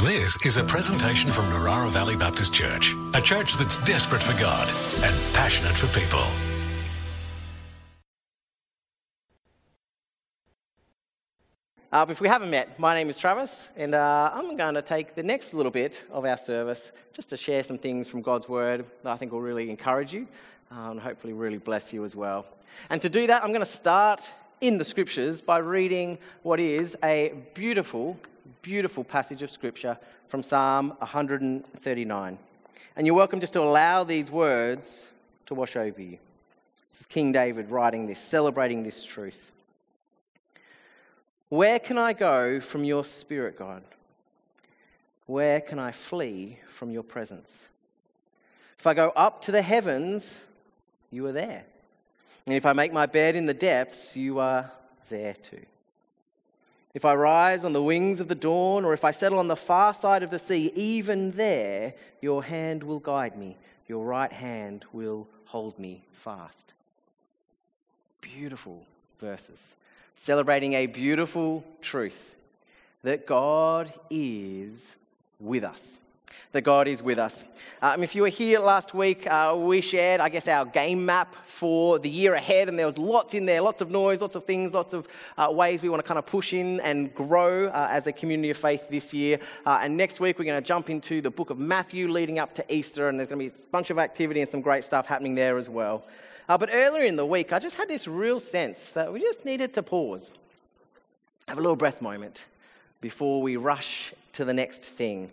This is a presentation from Narara Valley Baptist Church, a church that's desperate for God and passionate for people. Uh, if we haven't met, my name is Travis, and uh, I'm going to take the next little bit of our service just to share some things from God's Word that I think will really encourage you uh, and hopefully really bless you as well. And to do that, I'm going to start in the Scriptures by reading what is a beautiful, beautiful passage of Scripture from Psalm 139. And you're welcome just to allow these words to wash over you. This is King David writing this, celebrating this truth. Where can I go from your spirit, God? Where can I flee from your presence? If I go up to the heavens, you are there. And if I make my bed in the depths, you are there too. If I rise on the wings of the dawn, or if I settle on the far side of the sea, even there your hand will guide me, your right hand will hold me fast. Beautiful verses celebrating a beautiful truth that God is with us. That God is with us. Um, if you were here last week, uh, we shared, I guess, our game map for the year ahead, and there was lots in there, lots of noise, lots of things, lots of uh, ways we want to kind of push in and grow uh, as a community of faith this year. Uh, and next week, we're going to jump into the book of Matthew leading up to Easter, and there's going to be a bunch of activity and some great stuff happening there as well. Uh, but earlier in the week, I just had this real sense that we just needed to pause have a little breath moment before we rush to the next thing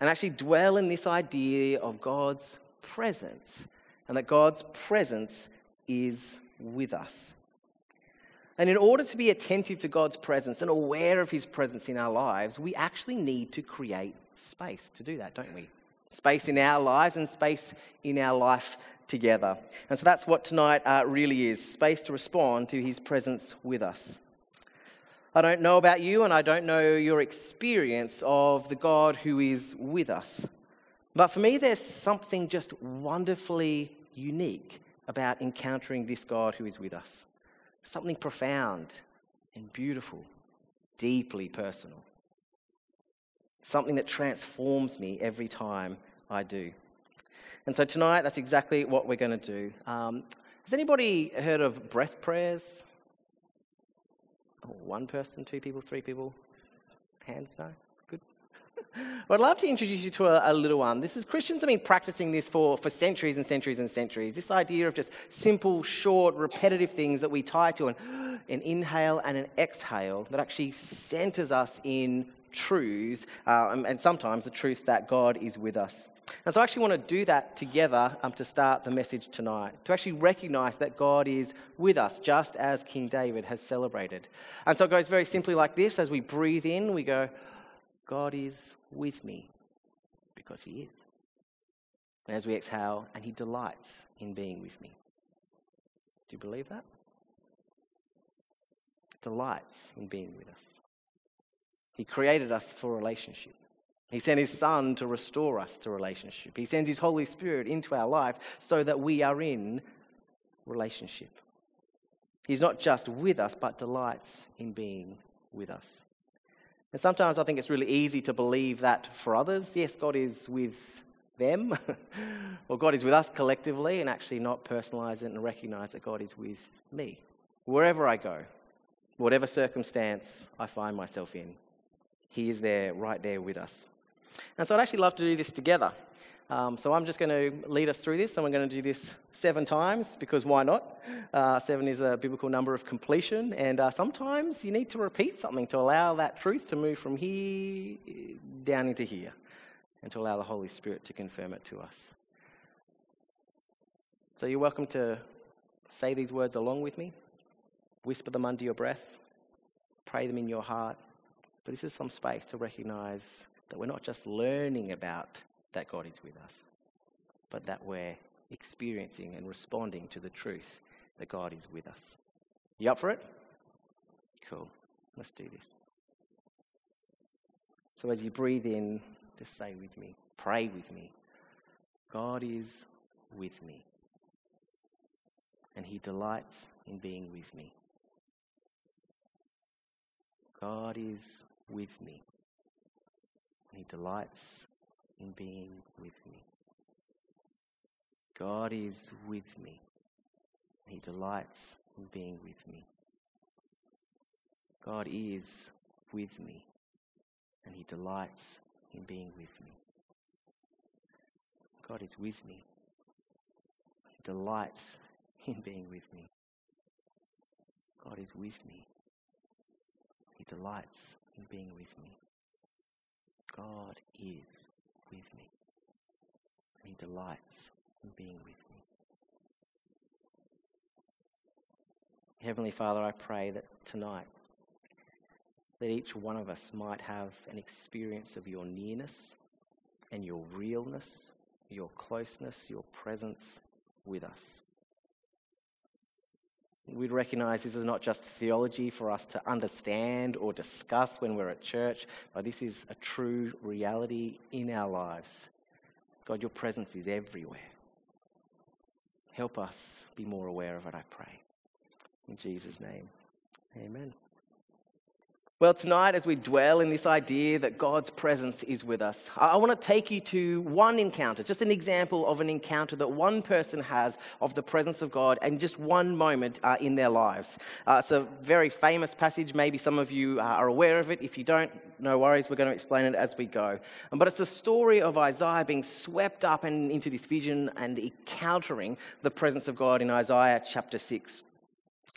and actually dwell in this idea of God's presence and that God's presence is with us. And in order to be attentive to God's presence and aware of His presence in our lives, we actually need to create space to do that, don't we? Space in our lives and space in our life together. And so that's what tonight uh, really is space to respond to His presence with us. I don't know about you, and I don't know your experience of the God who is with us. But for me, there's something just wonderfully unique about encountering this God who is with us. Something profound and beautiful, deeply personal. Something that transforms me every time I do. And so tonight, that's exactly what we're going to do. Um, has anybody heard of breath prayers? One person, two people, three people? Hands, no? Good. well, I'd love to introduce you to a, a, little one. This is Christians have been practicing this for, for centuries and centuries and centuries. This idea of just simple, short, repetitive things that we tie to an, an inhale and an exhale that actually centers us in truths, uh, and, and sometimes the truth that God is with us. And so I actually want to do that together um, to start the message tonight, to actually recognize that God is with us, just as King David has celebrated. And so it goes very simply like this as we breathe in, we go, God is with me, because He is. And as we exhale, and He delights in being with me. Do you believe that? Delights in being with us. He created us for relationship. He sent his son to restore us to relationship. He sends his Holy Spirit into our life so that we are in relationship. He's not just with us, but delights in being with us. And sometimes I think it's really easy to believe that for others, yes, God is with them, or God is with us collectively, and actually not personalize it and recognize that God is with me. Wherever I go, whatever circumstance I find myself in, He is there, right there with us. And so I'd actually love to do this together. Um, so I'm just going to lead us through this, and we're going to do this seven times because why not? Uh, seven is a biblical number of completion, and uh, sometimes you need to repeat something to allow that truth to move from here down into here, and to allow the Holy Spirit to confirm it to us. So you're welcome to say these words along with me, whisper them under your breath, pray them in your heart. But this is some space to recognize that we're not just learning about that God is with us, but that we're experiencing and responding to the truth that God is with us. You up for it? Cool. Let's do this. So as you breathe in, just say with me, pray with me. God is with me. And he delights in being with me. God is with me He delights in being with me. God is with me. He delights in being with me. God is with me, and He delights in being with me. God is with me. He delights in being with me. God is with me. He delights in being with me. God is with me. He delights in being with me. Heavenly Father, I pray that tonight that each one of us might have an experience of your nearness and your realness, your closeness, your presence with us. We'd recognize this is not just theology for us to understand or discuss when we're at church, but this is a true reality in our lives. God, your presence is everywhere. Help us be more aware of it, I pray. In Jesus' name, amen. Well, tonight, as we dwell in this idea that God's presence is with us, I want to take you to one encounter, just an example of an encounter that one person has of the presence of God and just one moment uh, in their lives. Uh, it's a very famous passage. Maybe some of you uh, are aware of it. If you don't, no worries. We're going to explain it as we go. Um, but it's the story of Isaiah being swept up and into this vision and encountering the presence of God in Isaiah chapter 6.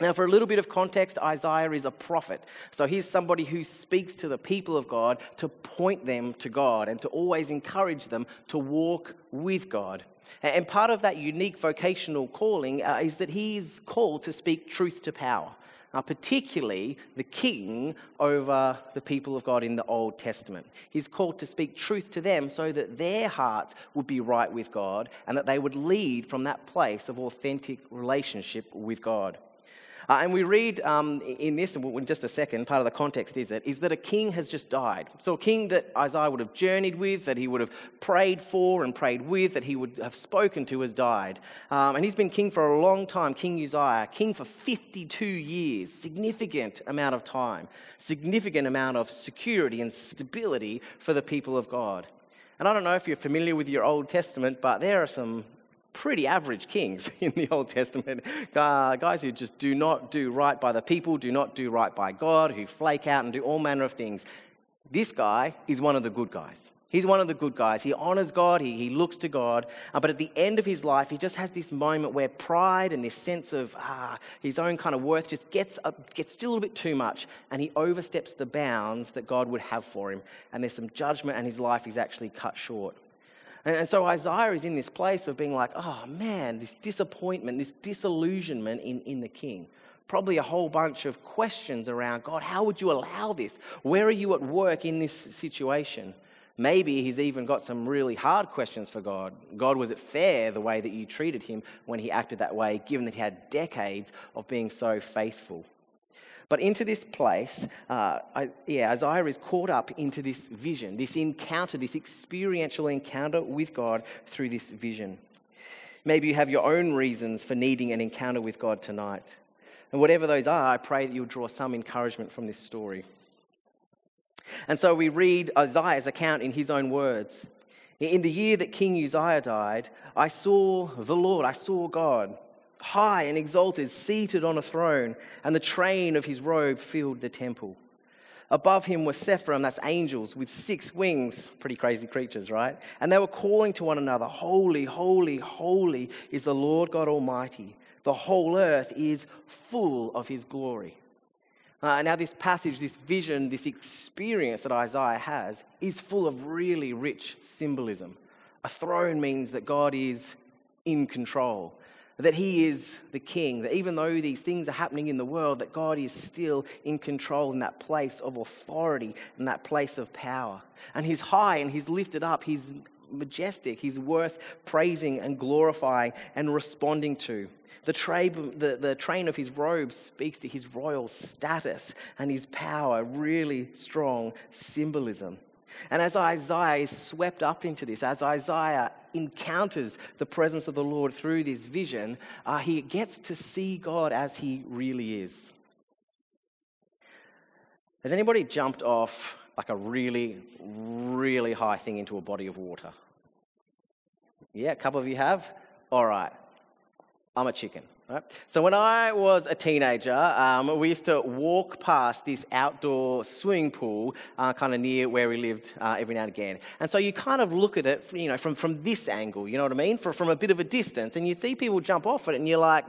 Now, for a little bit of context, Isaiah is a prophet. So he's somebody who speaks to the people of God to point them to God and to always encourage them to walk with God. And part of that unique vocational calling uh, is that he's called to speak truth to power, uh, particularly the king over the people of God in the Old Testament. He's called to speak truth to them so that their hearts would be right with God and that they would lead from that place of authentic relationship with God. Uh, and we read um, in this, in just a second, part of the context is it, is that a king has just died. So a king that Isaiah would have journeyed with, that he would have prayed for and prayed with, that he would have spoken to, has died. Um, and he's been king for a long time, King Uzziah, king for 52 years, significant amount of time, significant amount of security and stability for the people of God. And I don't know if you're familiar with your Old Testament, but there are some pretty average kings in the Old Testament. Uh, guys who just do not do right by the people, do not do right by God, who flake out and do all manner of things. This guy is one of the good guys. He's one of the good guys. He honors God, he, he looks to God, uh, but at the end of his life, he just has this moment where pride and this sense of ah, his own kind of worth just gets, up, gets still a little bit too much, and he oversteps the bounds that God would have for him. And there's some judgment, and his life is actually cut short. And, so Isaiah is in this place of being like, oh man, this disappointment, this disillusionment in, in the king. Probably a whole bunch of questions around God, how would you allow this? Where are you at work in this situation? Maybe he's even got some really hard questions for God. God, was it fair the way that you treated him when he acted that way, given that he had decades of being so faithful? But into this place, uh, I, yeah, Isaiah is caught up into this vision, this encounter, this experiential encounter with God through this vision. Maybe you have your own reasons for needing an encounter with God tonight. And whatever those are, I pray that you'll draw some encouragement from this story. And so we read Isaiah's account in his own words. In the year that King Uzziah died, I saw the Lord, I saw God high and exalted, seated on a throne, and the train of his robe filled the temple. Above him were seraphim, that's angels, with six wings, pretty crazy creatures, right? And they were calling to one another, Holy, holy, holy is the Lord God Almighty. The whole earth is full of his glory. Uh, now, this passage, this vision, this experience that Isaiah has is full of really rich symbolism. A throne means that God is in control that he is the king, that even though these things are happening in the world, that God is still in control in that place of authority, in that place of power. And he's high and he's lifted up, he's majestic, he's worth praising and glorifying and responding to. The, tra- the, the train of his robes speaks to his royal status and his power, really strong symbolism. And as Isaiah is swept up into this, as Isaiah encounters the presence of the Lord through this vision, uh, he gets to see God as he really is. Has anybody jumped off like a really, really high thing into a body of water? Yeah, a couple of you have? All right. I'm a chicken. Right? So when I was a teenager, um, we used to walk past this outdoor swimming pool, uh, kind of near where we lived, uh, every now and again. And so you kind of look at it, you know, from, from this angle. You know what I mean? from a bit of a distance, and you see people jump off it, and you're like,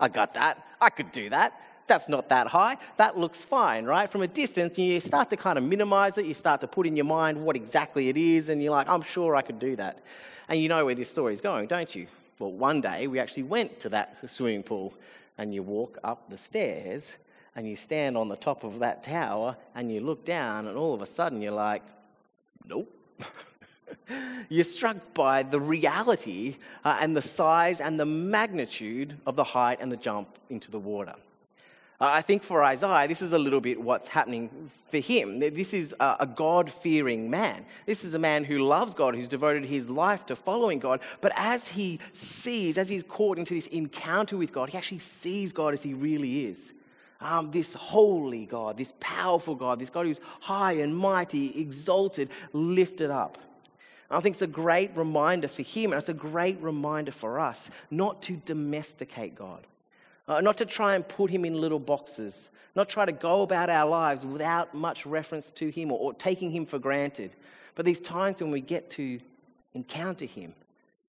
"I got that. I could do that." That's not that high. That looks fine, right? From a distance, you start to kind of minimize it. You start to put in your mind what exactly it is, and you're like, I'm sure I could do that. And you know where this story is going, don't you? Well, one day we actually went to that swimming pool, and you walk up the stairs and you stand on the top of that tower and you look down, and all of a sudden you're like, nope. you're struck by the reality uh, and the size and the magnitude of the height and the jump into the water. Uh, I think for Isaiah, this is a little bit what's happening for him. This is a God fearing man. This is a man who loves God, who's devoted his life to following God. But as he sees, as he's caught into this encounter with God, he actually sees God as he really is. Um, this holy God, this powerful God, this God who's high and mighty, exalted, lifted up. I think it's a great reminder for him, and it's a great reminder for us not to domesticate God. Uh, not to try and put him in little boxes, not try to go about our lives without much reference to him or, or taking him for granted. But these times when we get to encounter him,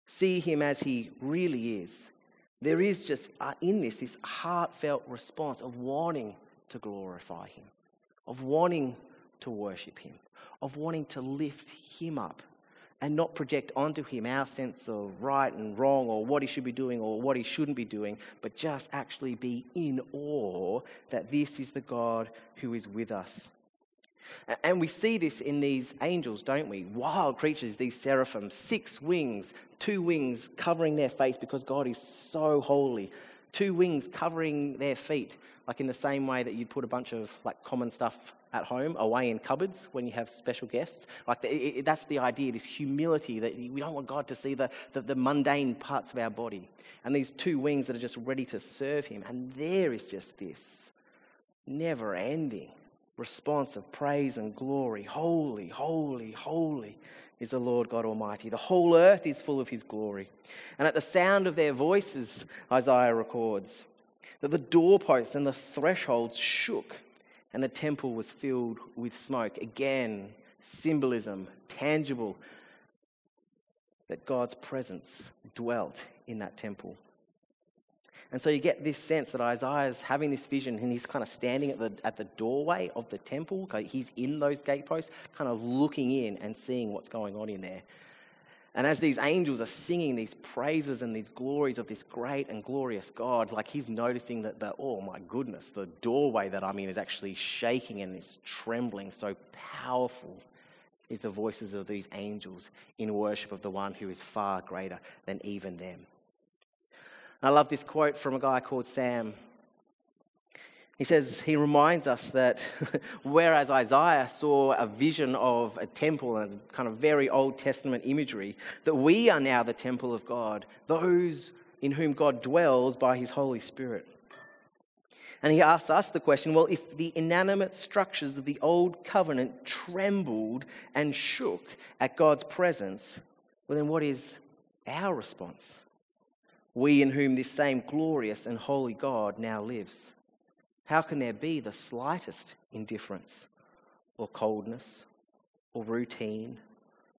see him as he really is, there is just uh, in this this heartfelt response of wanting to glorify him, of wanting to worship him, of wanting to lift him up and not project onto him our sense of right and wrong or what he should be doing or what he shouldn't be doing, but just actually be in awe that this is the God who is with us. And we see this in these angels, don't we? Wild creatures, these seraphim, six wings, two wings covering their face because God is so holy, two wings covering their feet, like in the same way that you'd put a bunch of like common stuff at home, away in cupboards when you have special guests. Like, it, that's the idea, this humility that we don't want God to see the, the, the, mundane parts of our body. And these two wings that are just ready to serve Him. And there is just this never ending response of praise and glory. Holy, holy, holy is the Lord God Almighty. The whole earth is full of His glory. And at the sound of their voices, Isaiah records that the doorposts and the thresholds shook and the temple was filled with smoke. Again, symbolism, tangible, that God's presence dwelt in that temple. And so you get this sense that Isaiah's having this vision and he's kind of standing at the, at the doorway of the temple. He's in those gateposts, kind of looking in and seeing what's going on in there. And as these angels are singing these praises and these glories of this great and glorious God, like he's noticing that, the, oh my goodness, the doorway that I'm in is actually shaking and is trembling. So powerful is the voices of these angels in worship of the one who is far greater than even them. I love this quote from a guy called Sam he says, he reminds us that whereas Isaiah saw a vision of a temple and kind of very Old Testament imagery, that we are now the temple of God, those in whom God dwells by his Holy Spirit. And he asks us the question well, if the inanimate structures of the old covenant trembled and shook at God's presence, well, then what is our response? We in whom this same glorious and holy God now lives. How can there be the slightest indifference or coldness or routine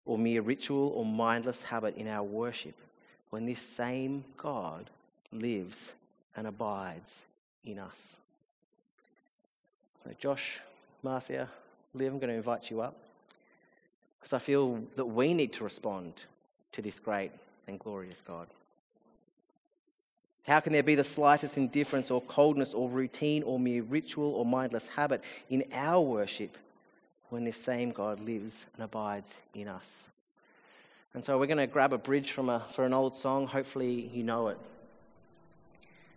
or mere ritual or mindless habit in our worship when this same God lives and abides in us? So, Josh, Marcia, Liv, I'm going to invite you up because I feel that we need to respond to this great and glorious God. How can there be the slightest indifference or coldness or routine or mere ritual or mindless habit in our worship when this same God lives and abides in us? And so we're going to grab a bridge from a, for an old song. Hopefully, you know it.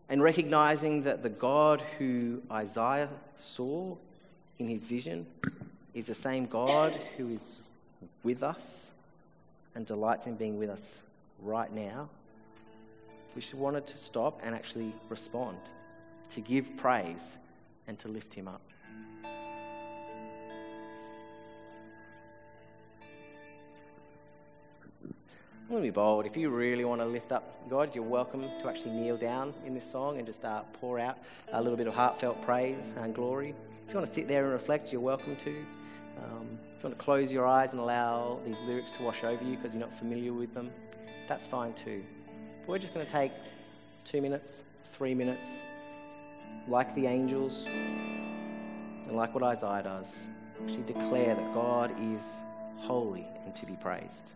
And recognizing that the God who Isaiah saw in his vision is the same God who is with us and delights in being with us right now we should wanted to stop and actually respond, to give praise and to lift him up. I'm going to be bold. If you really want to lift up God, you're welcome to actually kneel down in this song and just uh, pour out a little bit of heartfelt praise and glory. If you want to sit there and reflect, you're welcome to. Um, if you want to close your eyes and allow these lyrics to wash over you because you're not familiar with them, that's fine too. We're just going to take two minutes, three minutes, like the angels, and like what Isaiah does, actually declare that God is holy and to be praised.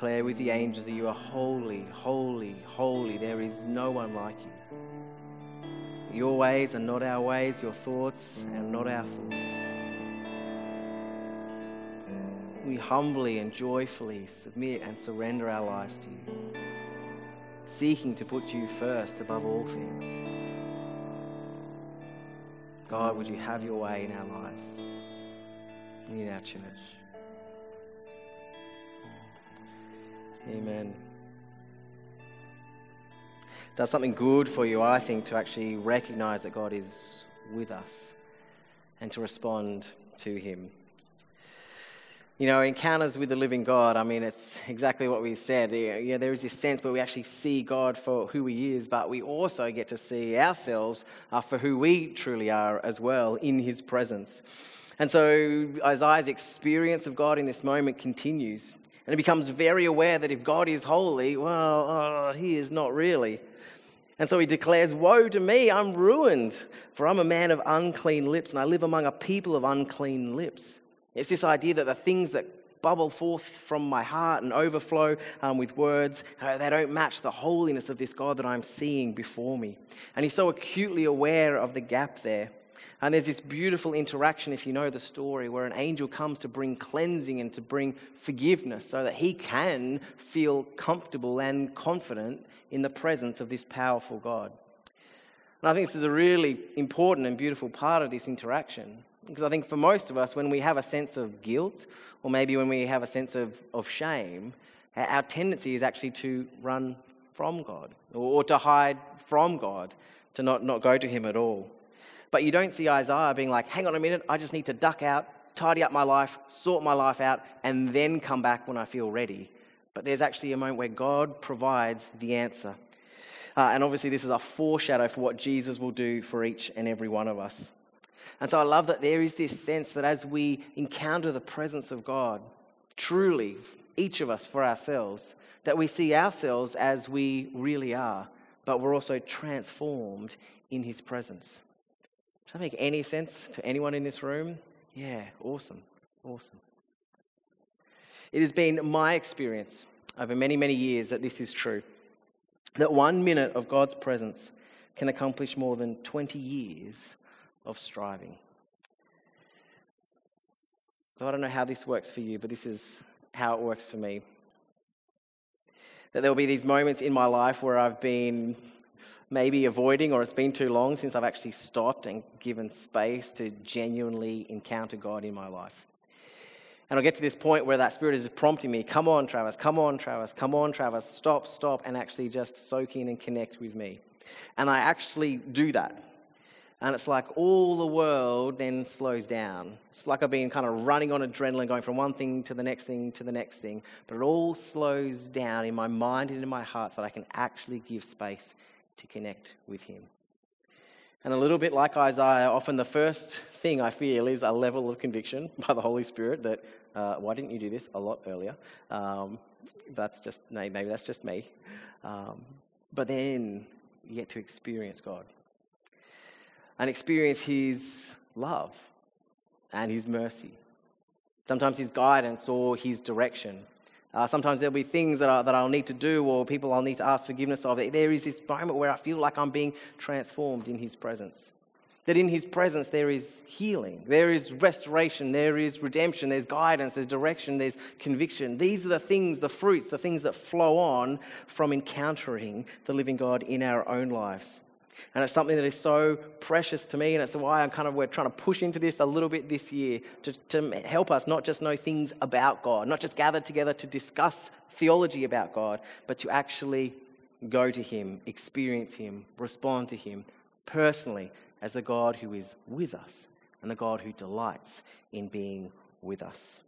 Declare with the angels that you are holy, holy, holy. There is no one like you. Your ways are not our ways, your thoughts are not our thoughts. We humbly and joyfully submit and surrender our lives to you, seeking to put you first above all things. God, would you have your way in our lives, in our church? Amen. Does something good for you, I think, to actually recognize that God is with us and to respond to Him. You know, encounters with the living God, I mean, it's exactly what we said. Yeah, there is this sense where we actually see God for who He is, but we also get to see ourselves for who we truly are as well in His presence. And so Isaiah's experience of God in this moment continues. And he becomes very aware that if God is holy, well, uh, he is not really. And so he declares, Woe to me, I'm ruined, for I'm a man of unclean lips, and I live among a people of unclean lips. It's this idea that the things that bubble forth from my heart and overflow um, with words, uh, they don't match the holiness of this God that I'm seeing before me. And he's so acutely aware of the gap there. And there's this beautiful interaction, if you know the story, where an angel comes to bring cleansing and to bring forgiveness so that he can feel comfortable and confident in the presence of this powerful God. And I think this is a really important and beautiful part of this interaction. Because I think for most of us, when we have a sense of guilt, or maybe when we have a sense of, of shame, our tendency is actually to run from God or, to hide from God, to not, not go to Him at all. But you don't see Isaiah being like, hang on a minute, I just need to duck out, tidy up my life, sort my life out, and then come back when I feel ready. But there's actually a moment where God provides the answer. Uh, and obviously, this is a foreshadow for what Jesus will do for each and every one of us. And so I love that there is this sense that as we encounter the presence of God, truly, each of us for ourselves, that we see ourselves as we really are, but we're also transformed in His presence. Does that make any sense to anyone in this room? Yeah, awesome. Awesome. It has been my experience over many, many years that this is true. That one minute of God's presence can accomplish more than 20 years of striving. So I don't know how this works for you, but this is how it works for me. That there will be these moments in my life where I've been maybe avoiding, or it's been too long since I've actually stopped and given space to genuinely encounter God in my life. And I'll get to this point where that Spirit is prompting me, come on, Travis, come on, Travis, come on, Travis, stop, stop, and actually just soak in and connect with me. And I actually do that. And it's like all the world then slows down. It's like I've been kind of running on adrenaline, going from one thing to the next thing to the next thing. But it all slows down in my mind and in my heart so that I can actually give space to connect with Him. And a little bit like Isaiah, often the first thing I feel is a level of conviction by the Holy Spirit that, uh, why didn't you do this a lot earlier? Um, that's just, maybe that's just me. Um, but then you get to experience God and experience His love and His mercy. Sometimes His guidance or His direction. Uh, sometimes there'll be things that, I, that I'll need to do or people I'll need to ask forgiveness of. There is this moment where I feel like I'm being transformed in His presence. That in His presence there is healing, there is restoration, there is redemption, there's guidance, there's direction, there's conviction. These are the things, the fruits, the things that flow on from encountering the living God in our own lives. And it's something that is so precious to me, and it's why I'm kind of we're trying to push into this a little bit this year to, to help us not just know things about God, not just gather together to discuss theology about God, but to actually go to Him, experience Him, respond to Him personally as the God who is with us and the God who delights in being with us.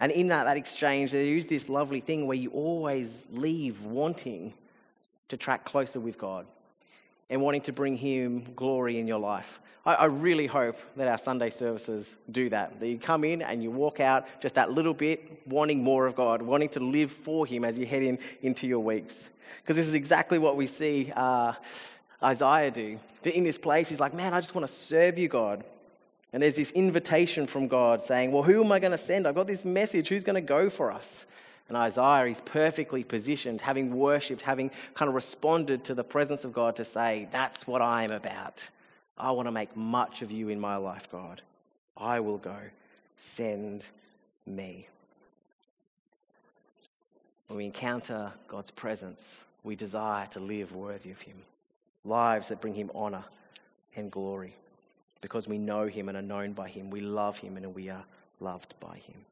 And in that, that exchange, there is this lovely thing where you always leave wanting to track closer with God and wanting to bring Him glory in your life. I, I, really hope that our Sunday services do that. That you come in and you walk out just that little bit wanting more of God, wanting to live for Him as you head in into your weeks. Because this is exactly what we see uh, Isaiah do. In this place, he's like, Man, I just want to serve you, God. And there's this invitation from God saying, Well, who am I going to send? I've got this message. Who's going to go for us? And Isaiah is perfectly positioned, having worshipped, having kind of responded to the presence of God to say, That's what I'm about. I want to make much of you in my life, God. I will go. Send me. When we encounter God's presence, we desire to live worthy of Him, lives that bring Him honor and glory because we know Him and are known by Him. We love Him and we are loved by Him.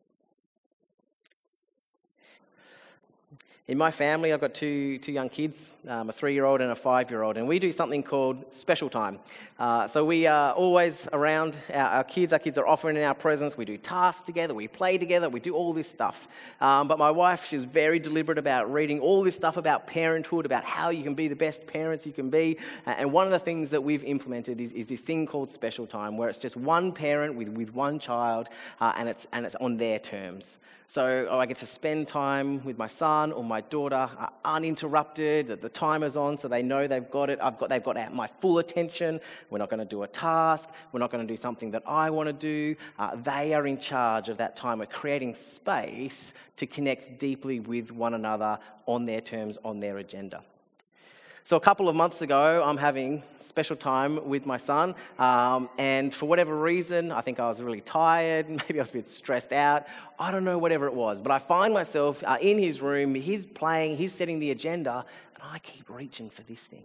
In my family, I've got two, two young kids, um, a three year old and a five year old, and we do something called special time. Uh, so we are always around our, our, kids. Our kids are often in our presence. We do tasks together, we play together, we do all this stuff. Um, but my wife, she's very deliberate about reading all this stuff about parenthood, about how you can be the best parents you can be. And one of the things that we've implemented is, is this thing called special time, where it's just one parent with, with one child, uh, and, it's, and it's on their terms. So oh, I get to spend time with my son or my daughter uh, uninterrupted. The timer's on, so they know they've got it. I've got, they've got my full attention. We're not going to do a task. We're not going to do something that I want to do. Uh, they are in charge of that time. We're creating space to connect deeply with one another on their terms, on their agenda. So, a couple of months ago, I'm having special time with my son, um, and for whatever reason, I think I was really tired, maybe I was a bit stressed out. I don't know, whatever it was, but I find myself uh, in his room, he's playing, he's setting the agenda, and I keep reaching for this thing.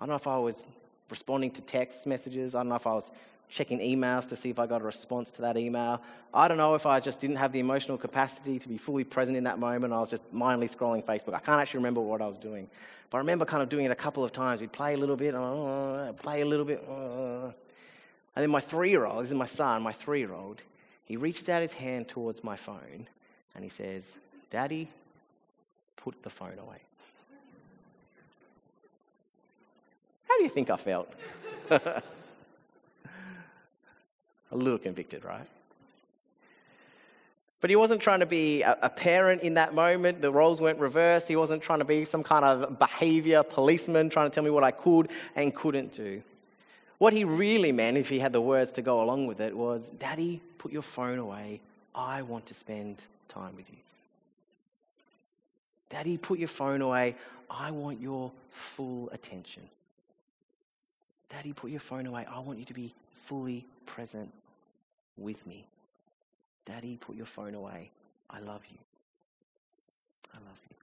I don't know if I was responding to text messages, I don't know if I was checking emails to see if I got a response to that email. I don't know if I just didn't have the emotional capacity to be fully present in that moment. I was just mindlessly scrolling Facebook. I can't actually remember what I was doing. But I remember kind of doing it a couple of times. We'd play a little bit, uh, play a little bit. Uh. And then my three year old, this is my son, my three year old, he reaches out his hand towards my phone and he says, Daddy, put the phone away. How do you think I felt? a little convicted, right? But he wasn't trying to be a, parent in that moment. The roles weren't reversed. He wasn't trying to be some kind of behavior policeman trying to tell me what I could and couldn't do. What he really meant, if he had the words to go along with it, was Daddy, put your phone away. I want to spend time with you. Daddy, put your phone away. I want your full attention. Daddy, put your phone away. I want you to be fully present with me. Daddy, put your phone away. I love you. I love you.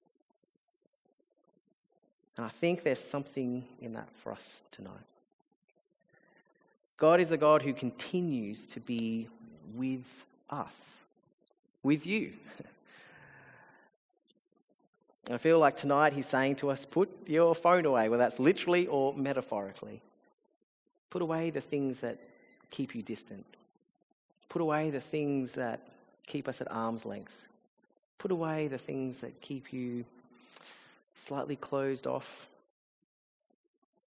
And I think there's something in that for us tonight. God is a God who continues to be with us, with you. I feel like tonight he's saying to us, put your phone away, whether that's literally or metaphorically. Put away the things that keep you distant. Put away the things that keep us at arm's length. Put away the things that keep you slightly closed off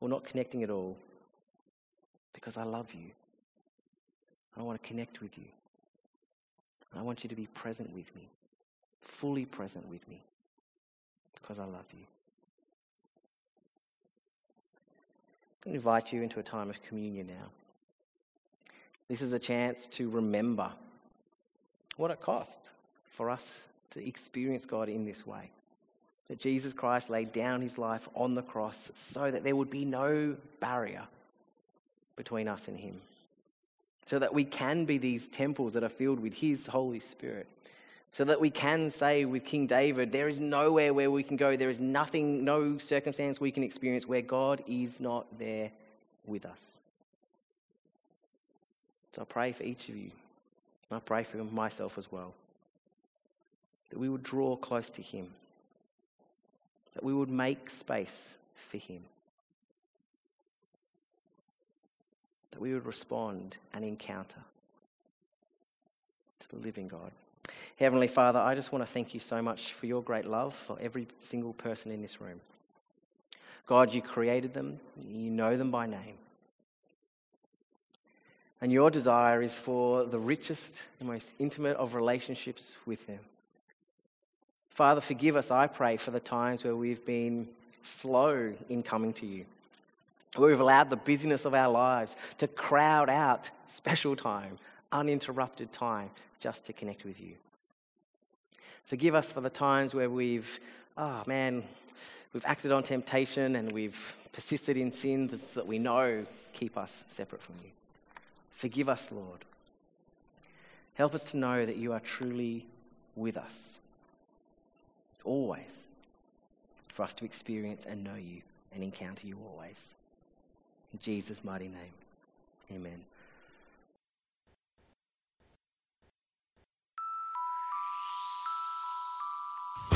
or not connecting at all. Because I love you. I want to connect with you. I want you to be present with me, fully present with me, because I love you. I'm going to invite you into a time of communion now. This is a chance to remember what it costs for us to experience God in this way. That Jesus Christ laid down his life on the cross so that there would be no barrier between us and him. So that we can be these temples that are filled with his Holy Spirit. So that we can say with King David, there is nowhere where we can go, there is nothing, no circumstance we can experience where God is not there with us. So I pray for each of you. And I pray for myself as well. That we would draw close to Him. That we would make space for Him. That we would respond and encounter to the living God. Heavenly Father, I just want to thank you so much for your great love for every single person in this room. God, you created them, you know them by name. And your desire is for the richest and most intimate of relationships with them. Father, forgive us, I pray, for the times where we've been slow in coming to you, where we've allowed the busyness of our lives to crowd out special time, uninterrupted time, just to connect with you. Forgive us for the times where we've, oh man, we've acted on temptation and we've persisted in sins that we know keep us separate from you. Forgive us, Lord. Help us to know that you are truly with us, always, for us to experience and know you and encounter you always. In Jesus' mighty name, amen.